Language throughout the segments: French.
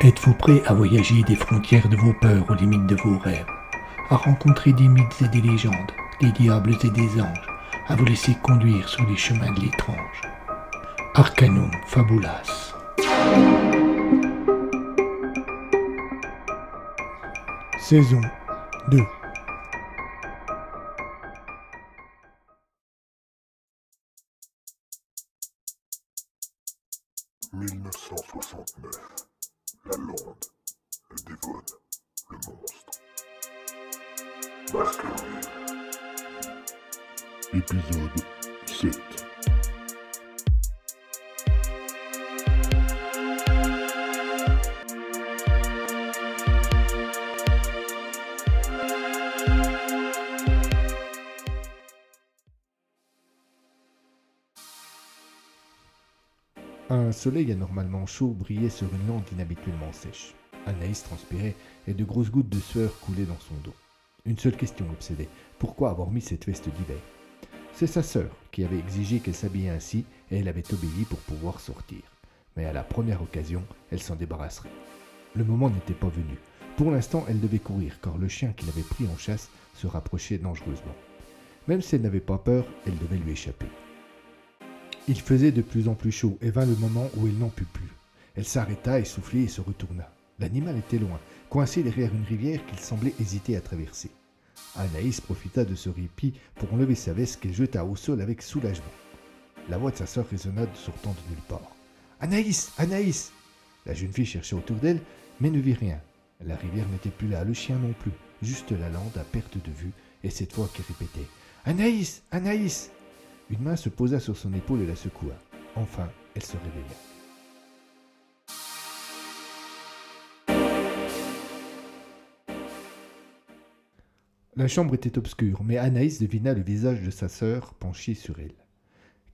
Êtes-vous prêt à voyager des frontières de vos peurs aux limites de vos rêves, à rencontrer des mythes et des légendes, des diables et des anges, à vous laisser conduire sur les chemins de l'étrange. Arcanum Fabulas. Saison 2 Épisode 7. Un soleil anormalement chaud brillait sur une lande inhabituellement sèche. Anaïs transpirait et de grosses gouttes de sueur coulaient dans son dos. Une seule question l'obsédait. Pourquoi avoir mis cette veste d'hiver? C'est sa sœur qui avait exigé qu'elle s'habille ainsi et elle avait obéi pour pouvoir sortir. Mais à la première occasion, elle s'en débarrasserait. Le moment n'était pas venu. Pour l'instant, elle devait courir car le chien qui l'avait pris en chasse se rapprochait dangereusement. Même si elle n'avait pas peur, elle devait lui échapper. Il faisait de plus en plus chaud et vint le moment où elle n'en put plus. Elle s'arrêta, essoufflée, et se retourna. L'animal était loin, coincé derrière une rivière qu'il semblait hésiter à traverser. Anaïs profita de ce répit pour enlever sa veste qu'elle jeta au sol avec soulagement. La voix de sa sœur résonna sortant de nulle part. Anaïs Anaïs La jeune fille chercha autour d'elle, mais ne vit rien. La rivière n'était plus là, le chien non plus, juste la lande à perte de vue, et cette voix qui répétait Anaïs Anaïs Une main se posa sur son épaule et la secoua. Enfin, elle se réveilla. La chambre était obscure, mais Anaïs devina le visage de sa sœur penché sur elle.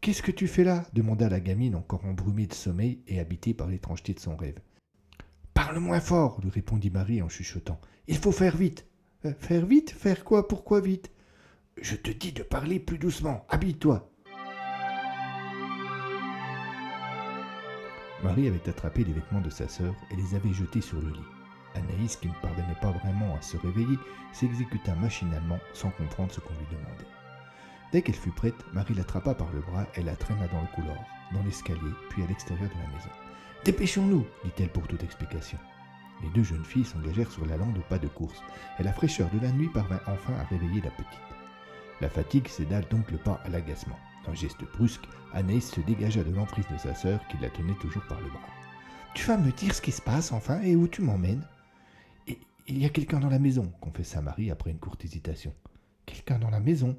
Qu'est-ce que tu fais là? demanda la gamine encore embrumée de sommeil et habitée par l'étrangeté de son rêve. Parle moins fort, lui répondit Marie en chuchotant. Il faut faire vite. Euh, faire vite? Faire quoi? Pourquoi vite Je te dis de parler plus doucement. Habille-toi. Marie avait attrapé les vêtements de sa sœur et les avait jetés sur le lit. Anaïs, qui ne parvenait pas vraiment à se réveiller, s'exécuta machinalement sans comprendre ce qu'on lui demandait. Dès qu'elle fut prête, Marie l'attrapa par le bras et la traîna dans le couloir, dans l'escalier, puis à l'extérieur de la maison. Dépêchons-nous, dit-elle pour toute explication. Les deux jeunes filles s'engagèrent sur la lande au pas de course, et la fraîcheur de la nuit parvint enfin à réveiller la petite. La fatigue céda donc le pas à l'agacement. D'un geste brusque, Anaïs se dégagea de l'emprise de sa sœur qui la tenait toujours par le bras. Tu vas me dire ce qui se passe enfin et où tu m'emmènes? Il y a quelqu'un dans la maison, confessa Marie après une courte hésitation. Quelqu'un dans la maison?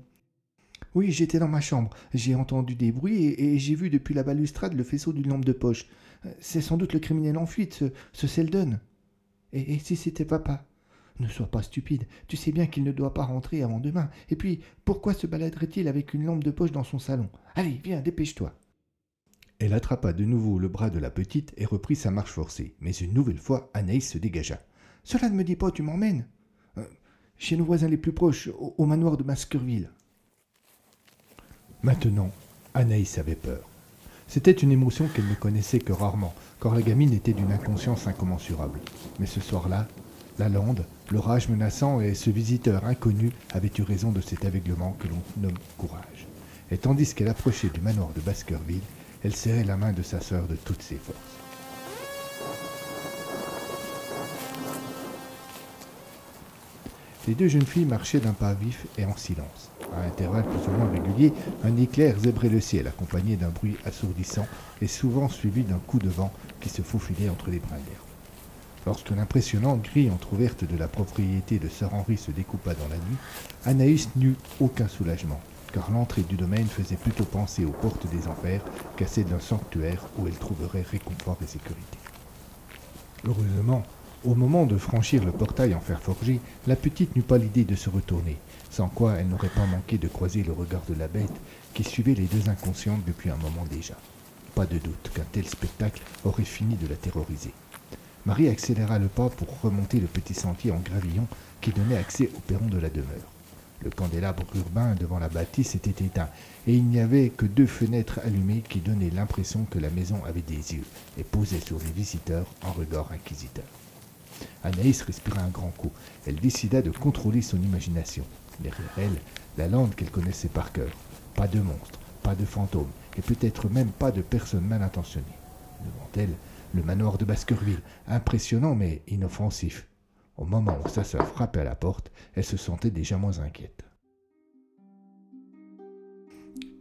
Oui, j'étais dans ma chambre. J'ai entendu des bruits et, j'ai vu depuis la balustrade le faisceau d'une lampe de poche. C'est sans doute le criminel en fuite, ce. Et, et si c'était papa? Ne sois pas stupide. Tu sais bien qu'il ne doit pas rentrer avant demain. Et puis, pourquoi se baladerait-il avec une lampe de poche dans son salon? Allez, viens, dépêche-toi. Elle attrapa de nouveau le bras de la petite et reprit sa marche forcée. Mais une nouvelle fois, Anaïs se dégagea. Cela ne me dit pas tu m'emmènes. Euh, chez nos voisins les plus proches, au, manoir de Baskerville. Maintenant, Anaïs avait peur. C'était une émotion qu'elle ne connaissait que rarement, car la gamine était d'une inconscience incommensurable. Mais ce soir-là, la lande, l'orage menaçant et ce visiteur inconnu avaient eu raison de cet aveuglement que l'on nomme courage. Et tandis qu'elle approchait du manoir de Baskerville, elle serrait la main de sa sœur de toutes ses forces. Les deux jeunes filles marchaient d'un pas vif et en silence. À intervalles plus ou moins réguliers, un éclair zébrait le ciel, accompagné d'un bruit assourdissant et souvent suivi d'un coup de vent qui se faufilait entre les brins d'herbe. Lorsque l'impressionnante grille entr'ouverte de la propriété de Sir Henry se découpa dans la nuit, Anaïs n'eut aucun soulagement, car l'entrée du domaine faisait plutôt penser aux portes des enfers qu'à celle d'un sanctuaire où elle trouverait réconfort et sécurité. Heureusement, au moment de franchir le portail en fer forgé, la petite n'eut pas l'idée de se retourner, sans quoi elle n'aurait pas manqué de croiser le regard de la bête qui suivait les deux inconscientes depuis un moment déjà. Pas de doute qu'un tel spectacle aurait fini de la terroriser. Marie accéléra le pas pour remonter le petit sentier en gravillon qui donnait accès au perron de la demeure. Le candélabre urbain devant la bâtisse était éteint, et il n'y avait que deux fenêtres allumées qui donnaient l'impression que la maison avait des yeux et posait sur les visiteurs un regard inquisiteur. Anaïs respira un grand coup. Elle décida de contrôler son imagination. Derrière elle, la lande qu'elle connaissait par cœur. Pas de monstres, pas de fantômes, et peut-être même pas de personnes mal intentionnées. Devant elle, le manoir de Baskerville, impressionnant mais inoffensif. Au moment où sa sœur frappait à la porte, elle se sentait déjà moins inquiète.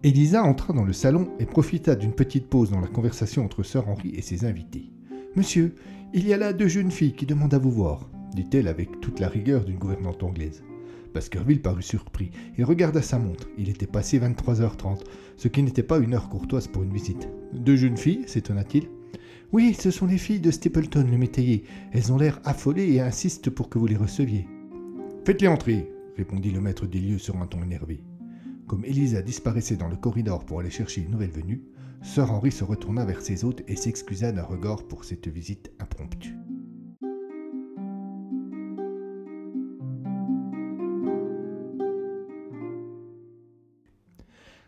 Elisa entra dans le salon et profita d'une petite pause dans la conversation entre sœur Henri et ses invités. Monsieur, il y a là deux jeunes filles qui demandent à vous voir, dit-elle avec toute la rigueur d'une gouvernante anglaise. Baskerville parut surpris. Il regarda sa montre. Il était passé 23h30, ce qui n'était pas une heure courtoise pour une visite. Deux jeunes filles s'étonna-t-il. Oui, ce sont les filles de Stapleton, le métayer. Elles ont l'air affolées et insistent pour que vous les receviez. Faites-les entrer, répondit le maître des lieux sur un ton énervé. Comme Elisa disparaissait dans le corridor pour aller chercher une nouvelle venue, Sir Henry se retourna vers ses hôtes et s'excusa d'un regard pour cette visite impromptue.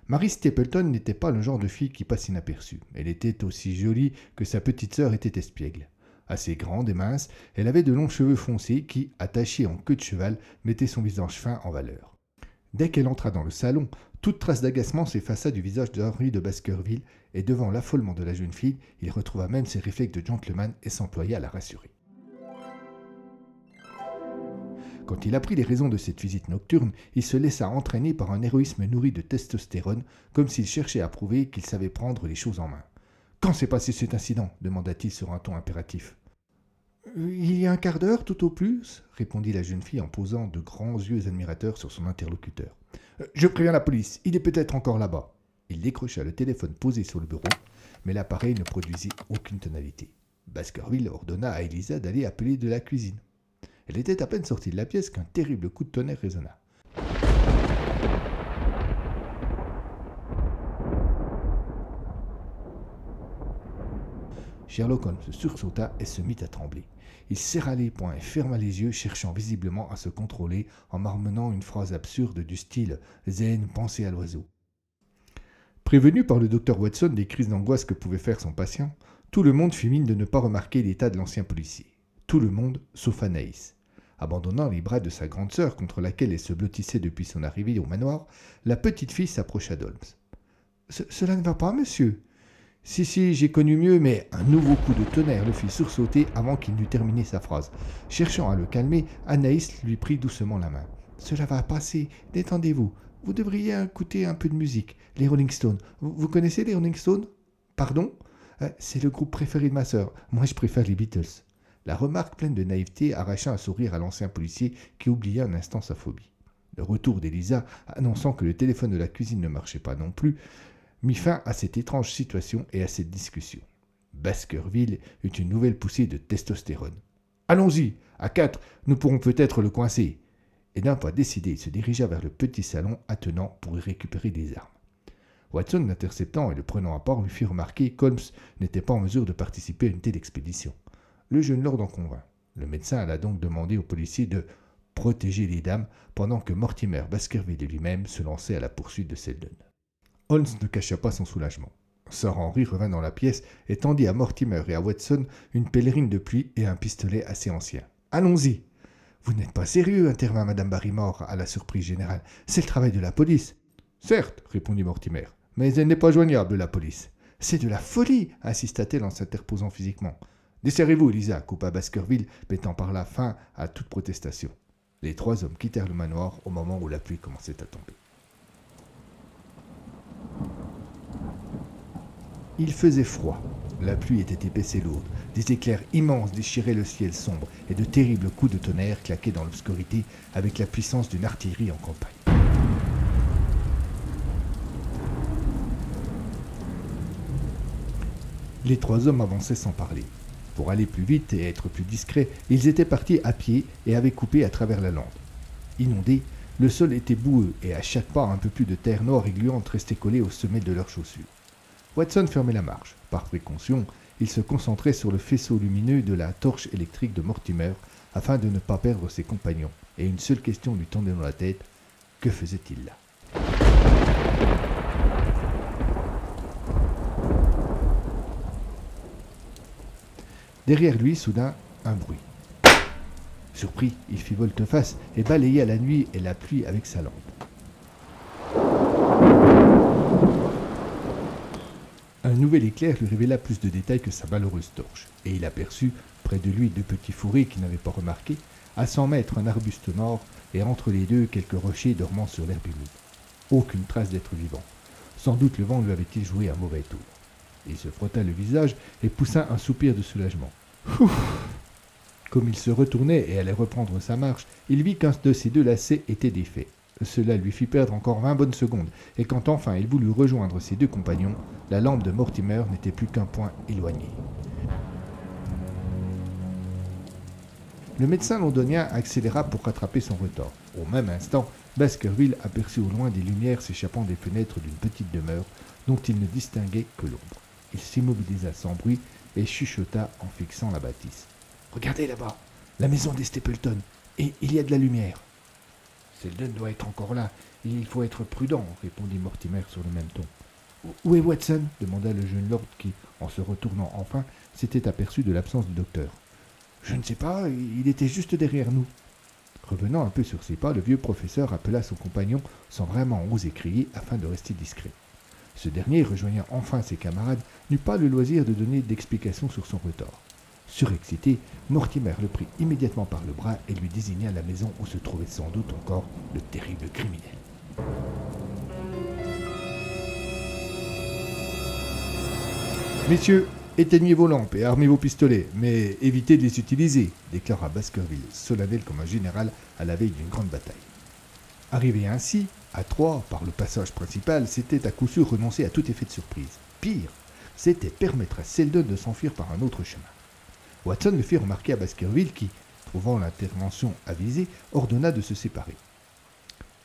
Marie Stapleton n'était pas le genre de fille qui passe inaperçue. Elle était aussi jolie que sa petite sœur était espiègle. Assez grande et mince, elle avait de longs cheveux foncés qui, attachés en queue de cheval, mettaient son visage fin en valeur. Dès qu'elle entra dans le salon, toute trace d'agacement s'effaça du visage d'Henri de Baskerville, et devant l'affolement de la jeune fille, il retrouva même ses réflexes de gentleman et s'employa à la rassurer. Quand il apprit les raisons de cette visite nocturne, il se laissa entraîner par un héroïsme nourri de testostérone, comme s'il cherchait à prouver qu'il savait prendre les choses en main. Quand s'est passé cet incident? demanda-t-il sur un ton impératif. Il y a un quart d'heure, tout au plus, répondit la jeune fille en posant de grands yeux admirateurs sur son interlocuteur. Je préviens la police, il est peut-être encore là-bas. Il décrocha le téléphone posé sur le bureau, mais l'appareil ne produisit aucune tonalité. Baskerville ordonna à Elisa d'aller appeler de la cuisine. Elle était à peine sortie de la pièce qu'un terrible coup de tonnerre résonna. Sherlock Holmes sursauta et se mit à trembler. Il serra les poings et ferma les yeux, cherchant visiblement à se contrôler en marmonnant une phrase absurde du style Zen, pensez à l'oiseau. Prévenu par le docteur Watson des crises d'angoisse que pouvait faire son patient, tout le monde fit mine de ne pas remarquer l'état de l'ancien policier. Tout le monde, sauf Anaïs. Abandonnant les bras de sa grande sœur contre laquelle elle se blottissait depuis son arrivée au manoir, la petite fille s'approcha d'Holmes. Cela ne va pas, monsieur Si, si, j'ai connu mieux, mais un nouveau coup de tonnerre le fit sursauter avant qu'il n'eût terminé sa phrase. Cherchant à le calmer, Anaïs lui prit doucement la main. Cela va passer, détendez-vous. Vous devriez écouter un peu de musique. Les Rolling Stones. Vous, connaissez les Rolling Stones? Pardon? Euh, C'est le groupe préféré de ma sœur. Moi, je préfère les Beatles. La remarque pleine de naïveté arracha un sourire à l'ancien policier qui oublia un instant sa phobie. Le retour d'Elisa, annonçant que le téléphone de la cuisine ne marchait pas non plus, mit fin à cette étrange situation et à cette discussion. Baskerville eut une nouvelle poussée de testostérone. Allons-y, à quatre, nous pourrons peut-être le coincer. Et d'un pas décidé, il se dirigea vers le petit salon attenant pour y récupérer des armes. Watson, l'interceptant et le prenant à part, lui fit remarquer qu'Holmes n'était pas en mesure de participer à une telle expédition. Le jeune lord en convint. Le médecin alla donc demander au policier de protéger les dames pendant que Mortimer Baskerville lui-même se lançait à la poursuite de Selden. Holmes ne cacha pas son soulagement. Sir Henry revint dans la pièce et tendit à Mortimer et à Watson une pèlerine de pluie et un pistolet assez ancien. Allons-y. Vous n'êtes pas sérieux, intervint Madame Barrymore à la surprise générale. C'est le travail de la police. Certes, répondit Mortimer, mais elle n'est pas joignable, la police. C'est de la folie, insista-t-elle en s'interposant physiquement. Desserrez-vous, Elisa, coupa Baskerville, mettant par là fin à toute protestation. Les trois hommes quittèrent le manoir au moment où la pluie commençait à tomber. Il faisait froid. La pluie était épaisse et lourde. Des éclairs immenses déchiraient le ciel sombre et de terribles coups de tonnerre claquaient dans l'obscurité avec la puissance d'une artillerie en campagne. Les trois hommes avançaient sans parler. Pour aller plus vite et être plus discrets, ils étaient partis à pied et avaient coupé à travers la lande. Inondé, le sol était boueux et à chaque pas un peu plus de terre noire et gluante restait collée au sommet de leurs chaussures. Watson fermait la marche. Par précaution, il se concentrait sur le faisceau lumineux de la torche électrique de Mortimer afin de ne pas perdre ses compagnons, et une seule question lui tombait dans la tête. Que faisait-il là? Derrière lui, soudain, un bruit. Surpris, il fit volte-face et balaya la nuit et la pluie avec sa lampe. Un nouvel éclair lui révéla plus de détails que sa malheureuse torche, et il aperçut, près de lui, deux petits fourrés qu'il n'avait pas remarqués, à cent mètres un arbuste mort, et entre les deux quelques rochers dormant sur l'herbe humide. Aucune trace d'être vivant. Sans doute le vent lui avait-il joué un mauvais tour. Il se frotta le visage et poussa un soupir de soulagement. Comme il se retournait et allait reprendre sa marche, il vit qu'un de ses deux lacets était défait. Cela lui fit perdre encore vingt bonnes secondes, et quand enfin il voulut rejoindre ses deux compagnons, la lampe de Mortimer n'était plus qu'un point éloigné. Le médecin londonien accéléra pour rattraper son retard. Au même instant, Baskerville aperçut au loin des lumières s'échappant des fenêtres d'une petite demeure dont il ne distinguait que l'ombre. Il s'immobilisa sans bruit et chuchota en fixant la bâtisse. Regardez là-bas, la maison des Stapleton, et il y a de la lumière. Selden doit être encore là, et il faut être prudent, répondit Mortimer sur le même ton. Où est Watson? demanda le jeune lord qui, en se retournant enfin, s'était aperçu de l'absence du docteur. Je ne sais pas, il était juste derrière nous. Revenant un peu sur ses pas, le vieux professeur appela son compagnon sans vraiment oser crier afin de rester discret. Ce dernier, rejoignant enfin ses camarades, n'eut pas le loisir de donner d'explications sur son retard. Surexcité, Mortimer le prit immédiatement par le bras et lui désigna la maison où se trouvait sans doute encore le terrible criminel. Messieurs, éteignez vos lampes et armez vos pistolets, mais évitez de les utiliser, déclara Baskerville, solennel comme un général à la veille d'une grande bataille. Arrivé ainsi, à Troyes, par le passage principal, c'était à coup sûr renoncer à tout effet de surprise. Pire, c'était permettre à Seldon de s'enfuir par un autre chemin. Watson le fit remarquer à Baskerville qui, trouvant l'intervention avisée, ordonna de se séparer.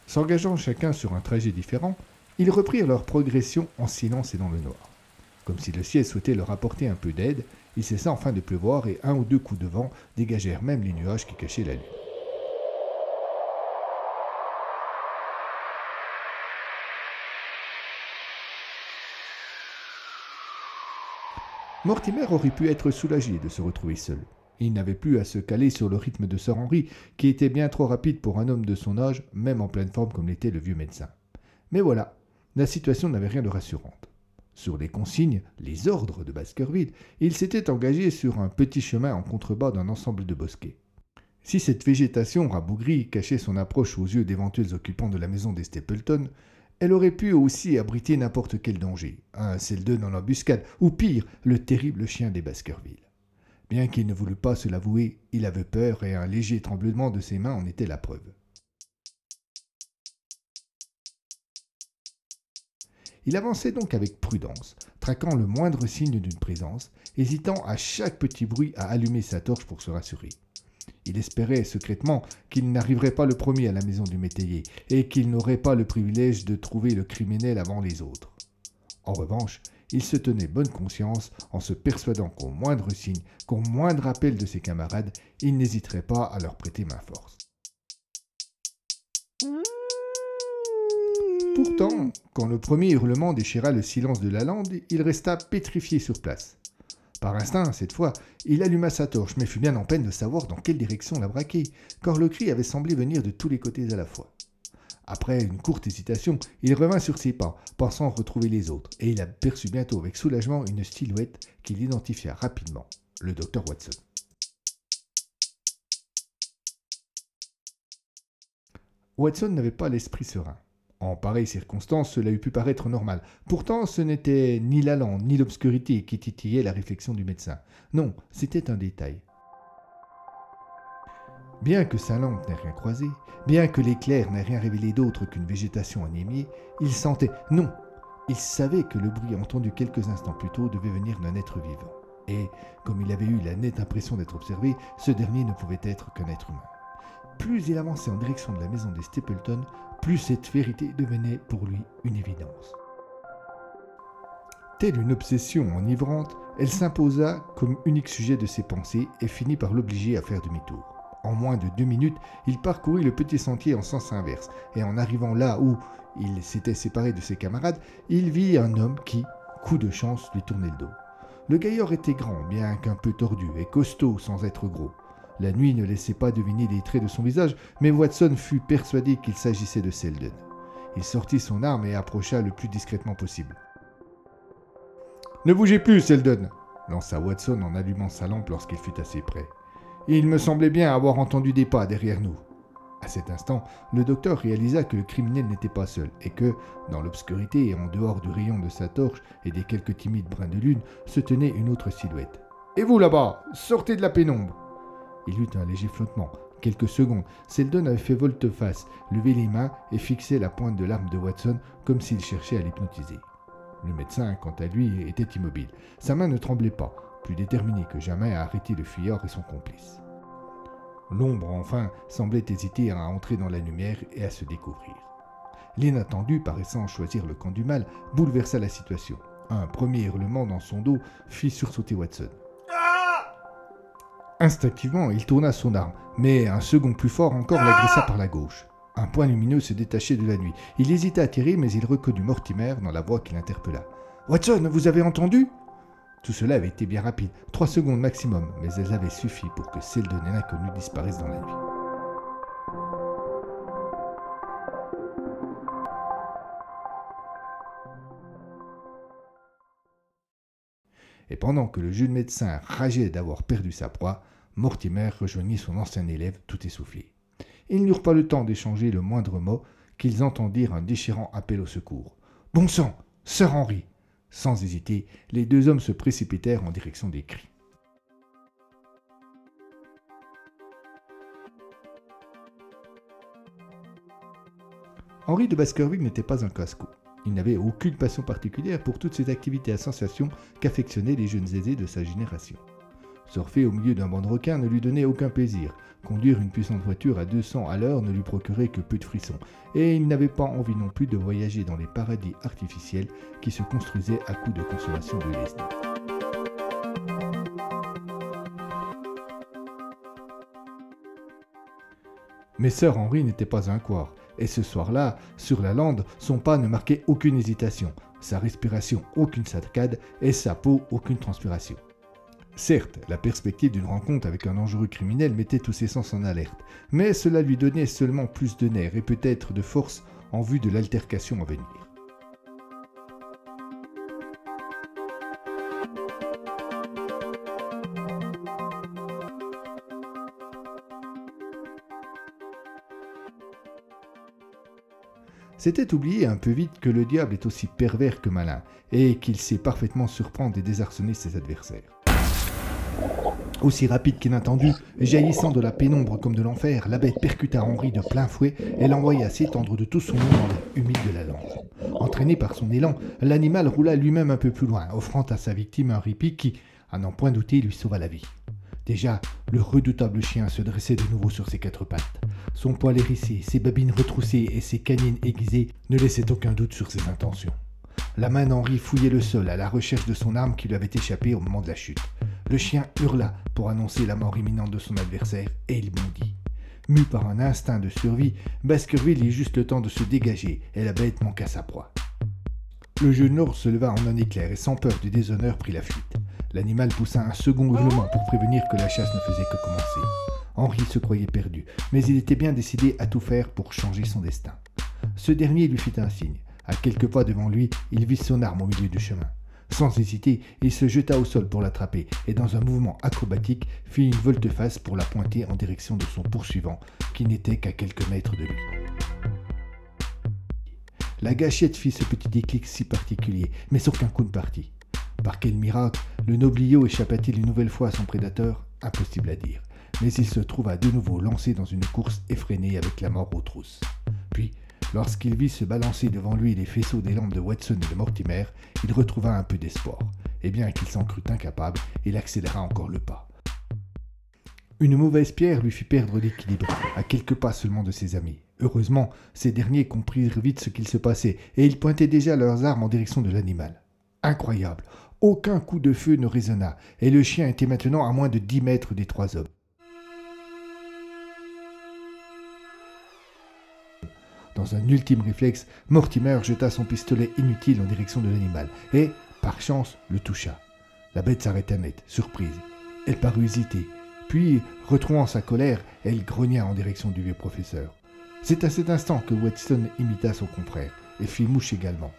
S'engageant chacun sur un trajet différent, ils reprirent leur progression en silence et dans le noir. Comme si le ciel souhaitait leur apporter un peu d'aide, il cessa enfin de pleuvoir et un ou deux coups de vent dégagèrent même les nuages qui cachaient la lune. Mortimer aurait pu être soulagé de se retrouver seul. Il n'avait plus à se caler sur le rythme de Sir Henry, qui était bien trop rapide pour un homme de son âge, même en pleine forme comme l'était le vieux médecin. Mais voilà, la situation n'avait rien de rassurante. Sur les consignes, les ordres de Baskerville, il s'était engagé sur un petit chemin en contrebas d'un ensemble de bosquets. Si cette végétation rabougrie cachait son approche aux yeux d'éventuels occupants de la maison des Stapleton, elle aurait pu aussi abriter n'importe quel danger, un Selden en embuscade, ou pire, le terrible chien des Baskerville. Bien qu'il ne voulût pas se l'avouer, il avait peur et un léger tremblement de ses mains en était la preuve. Il avançait donc avec prudence, traquant le moindre signe d'une présence, hésitant à chaque petit bruit à allumer sa torche pour se rassurer. Il espérait secrètement qu'il n'arriverait pas le premier à la maison du métayer et qu'il n'aurait pas le privilège de trouver le criminel avant les autres. En revanche, il se tenait bonne conscience en se persuadant qu'au moindre signe, qu'au moindre appel de ses camarades, il n'hésiterait pas à leur prêter main force. Pourtant, quand le premier hurlement déchira le silence de la lande, il resta pétrifié sur place. Par instinct, cette fois, il alluma sa torche, mais fut bien en peine de savoir dans quelle direction la braquer, car le cri avait semblé venir de tous les côtés à la fois. Après une courte hésitation, il revint sur ses pas, pensant retrouver les autres, et il aperçut bientôt avec soulagement une silhouette qu'il identifia rapidement, le docteur Watson. Watson n'avait pas l'esprit serein. En pareille circonstance, cela eût pu paraître normal. Pourtant, ce n'était ni la lande, ni l'obscurité qui titillaient la réflexion du médecin. Non, c'était un détail. Bien que sa lampe n'ait rien croisé, bien que l'éclair n'ait rien révélé d'autre qu'une végétation anémiée, il sentait, non, il savait que le bruit entendu quelques instants plus tôt devait venir d'un être vivant. Et, comme il avait eu la nette impression d'être observé, ce dernier ne pouvait être qu'un être humain. Plus il avançait en direction de la maison des Stapleton, plus cette vérité devenait pour lui une évidence. Telle une obsession enivrante, elle s'imposa comme unique sujet de ses pensées et finit par l'obliger à faire demi-tour. En moins de deux minutes, il parcourut le petit sentier en sens inverse, et en arrivant là où il s'était séparé de ses camarades, il vit un homme qui, coup de chance, lui tournait le dos. Le gaillard était grand, bien qu'un peu tordu, et costaud sans être gros. La nuit ne laissait pas deviner les traits de son visage, mais Watson fut persuadé qu'il s'agissait de Selden. Il sortit son arme et approcha le plus discrètement possible. Ne bougez plus, Selden lança Watson en allumant sa lampe lorsqu'il fut assez près. Il me semblait bien avoir entendu des pas derrière nous. À cet instant, le docteur réalisa que le criminel n'était pas seul et que, dans l'obscurité et en dehors du rayon de sa torche et des quelques timides brins de lune, se tenait une autre silhouette. Et vous là-bas, sortez de la pénombre Il eut un léger flottement. Quelques secondes, Seldon avait fait volte-face, levé les mains et fixé la pointe de l'arme de Watson comme s'il cherchait à l'hypnotiser. Le médecin, quant à lui, était immobile. Sa main ne tremblait pas, plus déterminé que jamais à arrêter le fuyard et son complice. L'ombre, enfin, semblait hésiter à entrer dans la lumière et à se découvrir. L'inattendu, paraissant choisir le camp du mal, bouleversa la situation. Un premier hurlement dans son dos fit sursauter Watson. Instinctivement, il tourna son arme, mais un second plus fort encore l'agressa par la gauche. Un point lumineux se détachait de la nuit. Il hésita à tirer, mais il reconnut Mortimer dans la voix qui l'interpella. Watson, vous avez entendu? Tout cela avait été bien rapide, trois secondes maximum, mais elles avaient suffi pour que celle de l'inconnu disparaisse dans la nuit. Et pendant que le jeune médecin rageait d'avoir perdu sa proie, Mortimer rejoignit son ancien élève tout essoufflé. Ils n'eurent pas le temps d'échanger le moindre mot qu'ils entendirent un déchirant appel au secours. Bon sang, sœur Henri sans hésiter, les deux hommes se précipitèrent en direction des cris. Henri de Baskerville n'était pas un casse-cou. Il n'avait aucune passion particulière pour toutes ces activités à sensation qu'affectionnaient les jeunes aisés de sa génération. Surfer au milieu d'un banc de requins ne lui donnait aucun plaisir. Conduire une puissante voiture à 200 à l'heure ne lui procurait que peu de frissons. Et il n'avait pas envie non plus de voyager dans les paradis artificiels qui se construisaient à coups de consommation de LSD. Mais sœur Henri n'était pas un couard, et ce soir-là, sur la lande, son pas ne marquait aucune hésitation, sa respiration aucune saccade, et sa peau aucune transpiration. Certes, la perspective d'une rencontre avec un dangereux criminel mettait tous ses sens en alerte, mais cela lui donnait seulement plus de nerfs et peut-être de force en vue de l'altercation à venir. C'était oublier un peu vite que le diable est aussi pervers que malin, et qu'il sait parfaitement surprendre et désarçonner ses adversaires. Aussi rapide qu'inattendu, jaillissant de la pénombre comme de l'enfer, la bête percuta Henri de plein fouet et l'envoya s'étendre de tout son long dans l'air humide de la lande. Entraîné par son élan, l'animal roula lui-même un peu plus loin, offrant à sa victime un répit qui, à n'en point douter, lui sauva la vie. Déjà, le redoutable chien se dressait de nouveau sur ses quatre pattes. Son poil hérissé, ses babines retroussées et ses canines aiguisées ne laissaient aucun doute sur ses intentions. La main d'Henri fouillait le sol à la recherche de son arme qui lui avait échappé au moment de la chute. Le chien hurla pour annoncer la mort imminente de son adversaire et il bondit. Mu par un instinct de survie, Baskerville eut juste le temps de se dégager et la bête manqua sa proie. Le jeune ours se leva en un éclair et sans peur du déshonneur prit la fuite. L'animal poussa un second hurlement pour prévenir que la chasse ne faisait que commencer. Henri se croyait perdu, mais il était bien décidé à tout faire pour changer son destin. Ce dernier lui fit un signe. À quelques pas devant lui, il vit son arme au milieu du chemin. Sans hésiter, il se jeta au sol pour l'attraper et dans un mouvement acrobatique fit une volte-face pour la pointer en direction de son poursuivant, qui n'était qu'à quelques mètres de lui. La gâchette fit ce petit déclic si particulier, mais sans qu'un coup ne partit. Par quel miracle le nobliau échappa-t-il une nouvelle fois à son prédateur? Impossible à dire. Mais il se trouva de nouveau lancé dans une course effrénée avec la mort aux trousses. Puis, Lorsqu'il vit se balancer devant lui les faisceaux des lampes de Watson et de Mortimer, il retrouva un peu d'espoir. Et bien qu'il s'en crut incapable, il accéléra encore le pas. Une mauvaise pierre lui fit perdre l'équilibre, à quelques pas seulement de ses amis. Heureusement, ces derniers comprirent vite ce qu'il se passait, et ils pointaient déjà leurs armes en direction de l'animal. Incroyable. Aucun coup de feu ne résonna, et le chien était maintenant à moins de dix mètres des trois hommes. Dans un ultime réflexe, Mortimer jeta son pistolet inutile en direction de l'animal et, par chance, le toucha. La bête s'arrêta net, surprise. Elle parut hésiter, puis, retrouvant sa colère, elle grogna en direction du vieux professeur. C'est à cet instant que Watson imita son confrère et fit mouche également.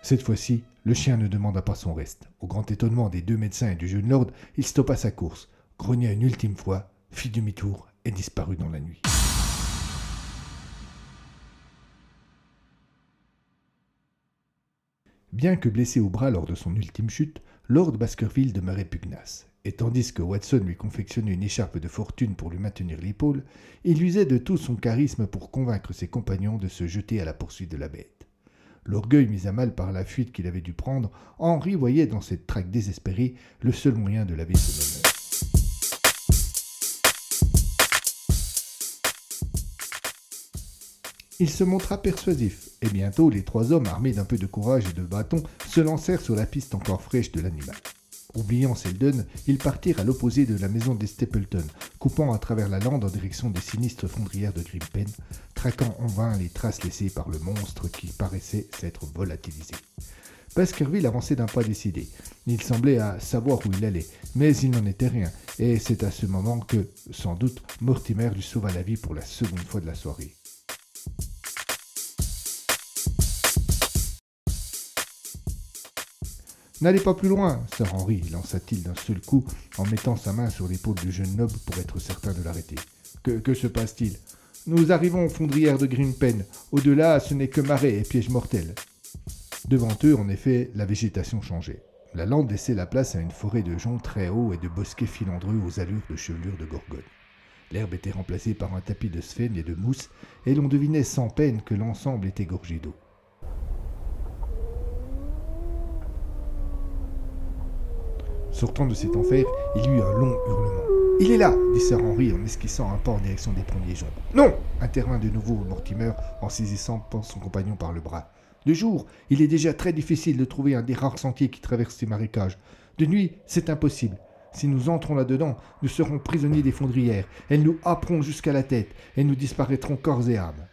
Cette fois-ci, le chien ne demanda pas son reste. Au grand étonnement des deux médecins et du jeune lord, il stoppa sa course, grogna une ultime fois, fit demi-tour et disparut dans la nuit. Bien que blessé au bras lors de son ultime chute, Lord Baskerville demeurait pugnace, et tandis que Watson lui confectionnait une écharpe de fortune pour lui maintenir l'épaule, il usait de tout son charisme pour convaincre ses compagnons de se jeter à la poursuite de la bête. L'orgueil mis à mal par la fuite qu'il avait dû prendre, Henri voyait dans cette traque désespérée le seul moyen de laver son honneur. Il se montra persuasif, et bientôt les trois hommes, armés d'un peu de courage et de bâtons, se lancèrent sur la piste encore fraîche de l'animal. Oubliant Selden, ils partirent à l'opposé de la maison des Stapleton, coupant à travers la lande en direction des sinistres fondrières de Grimpen, traquant en vain les traces laissées par le monstre qui paraissait s'être volatilisé. Baskerville avançait d'un pas décidé. Il semblait à savoir où il allait, mais il n'en était rien, et c'est à ce moment que, sans doute, Mortimer lui sauva la vie pour la seconde fois de la soirée. N'allez pas plus loin, Sir Henry, lança-t-il d'un seul coup en mettant sa main sur l'épaule du jeune noble pour être certain de l'arrêter. Que, se passe-t-il? Nous arrivons aux fondrières de Greenpen. Au-delà, ce n'est que marais et piège mortel. Devant eux, en effet, la végétation changeait. La lande laissait la place à une forêt de joncs très hauts et de bosquets filandreux aux allures de chevelure de gorgone. L'herbe était remplacée par un tapis de sphènes et de mousse, et l'on devinait sans peine que l'ensemble était gorgé d'eau. Sortant de cet enfer, il eut un long hurlement. Il est là dit Sir Henry en esquissant un pas en direction des premiers joncs. Non intervint de nouveau Mortimer en saisissant son compagnon par le bras. De jour, il est déjà très difficile de trouver un des rares sentiers qui traversent ces marécages. De nuit, c'est impossible. Si nous entrons là-dedans, nous serons prisonniers des fondrières. Elles nous happeront jusqu'à la tête et nous disparaîtrons corps et âme.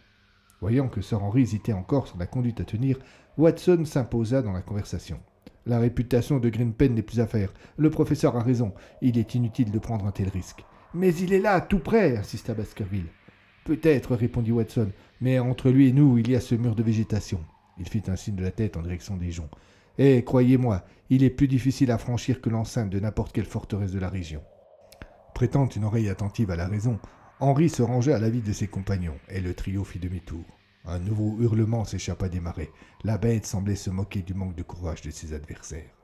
Voyant que Sir Henry hésitait encore sur la conduite à tenir, Watson s'imposa dans la conversation. La réputation de Greenpen n'est plus à faire. Le professeur a raison. Il est inutile de prendre un tel risque. Mais il est là, tout près, insista Baskerville. Peut-être, répondit Watson, mais entre lui et nous, il y a ce mur de végétation. Il fit un signe de la tête en direction des joncs. Eh, croyez-moi, il est plus difficile à franchir que l'enceinte de n'importe quelle forteresse de la région. Prêtant une oreille attentive à la raison, Henri se rangea à l'avis de ses compagnons, et le trio fit demi-tour. Un nouveau hurlement s'échappa des marais. La bête semblait se moquer du manque de courage de ses adversaires.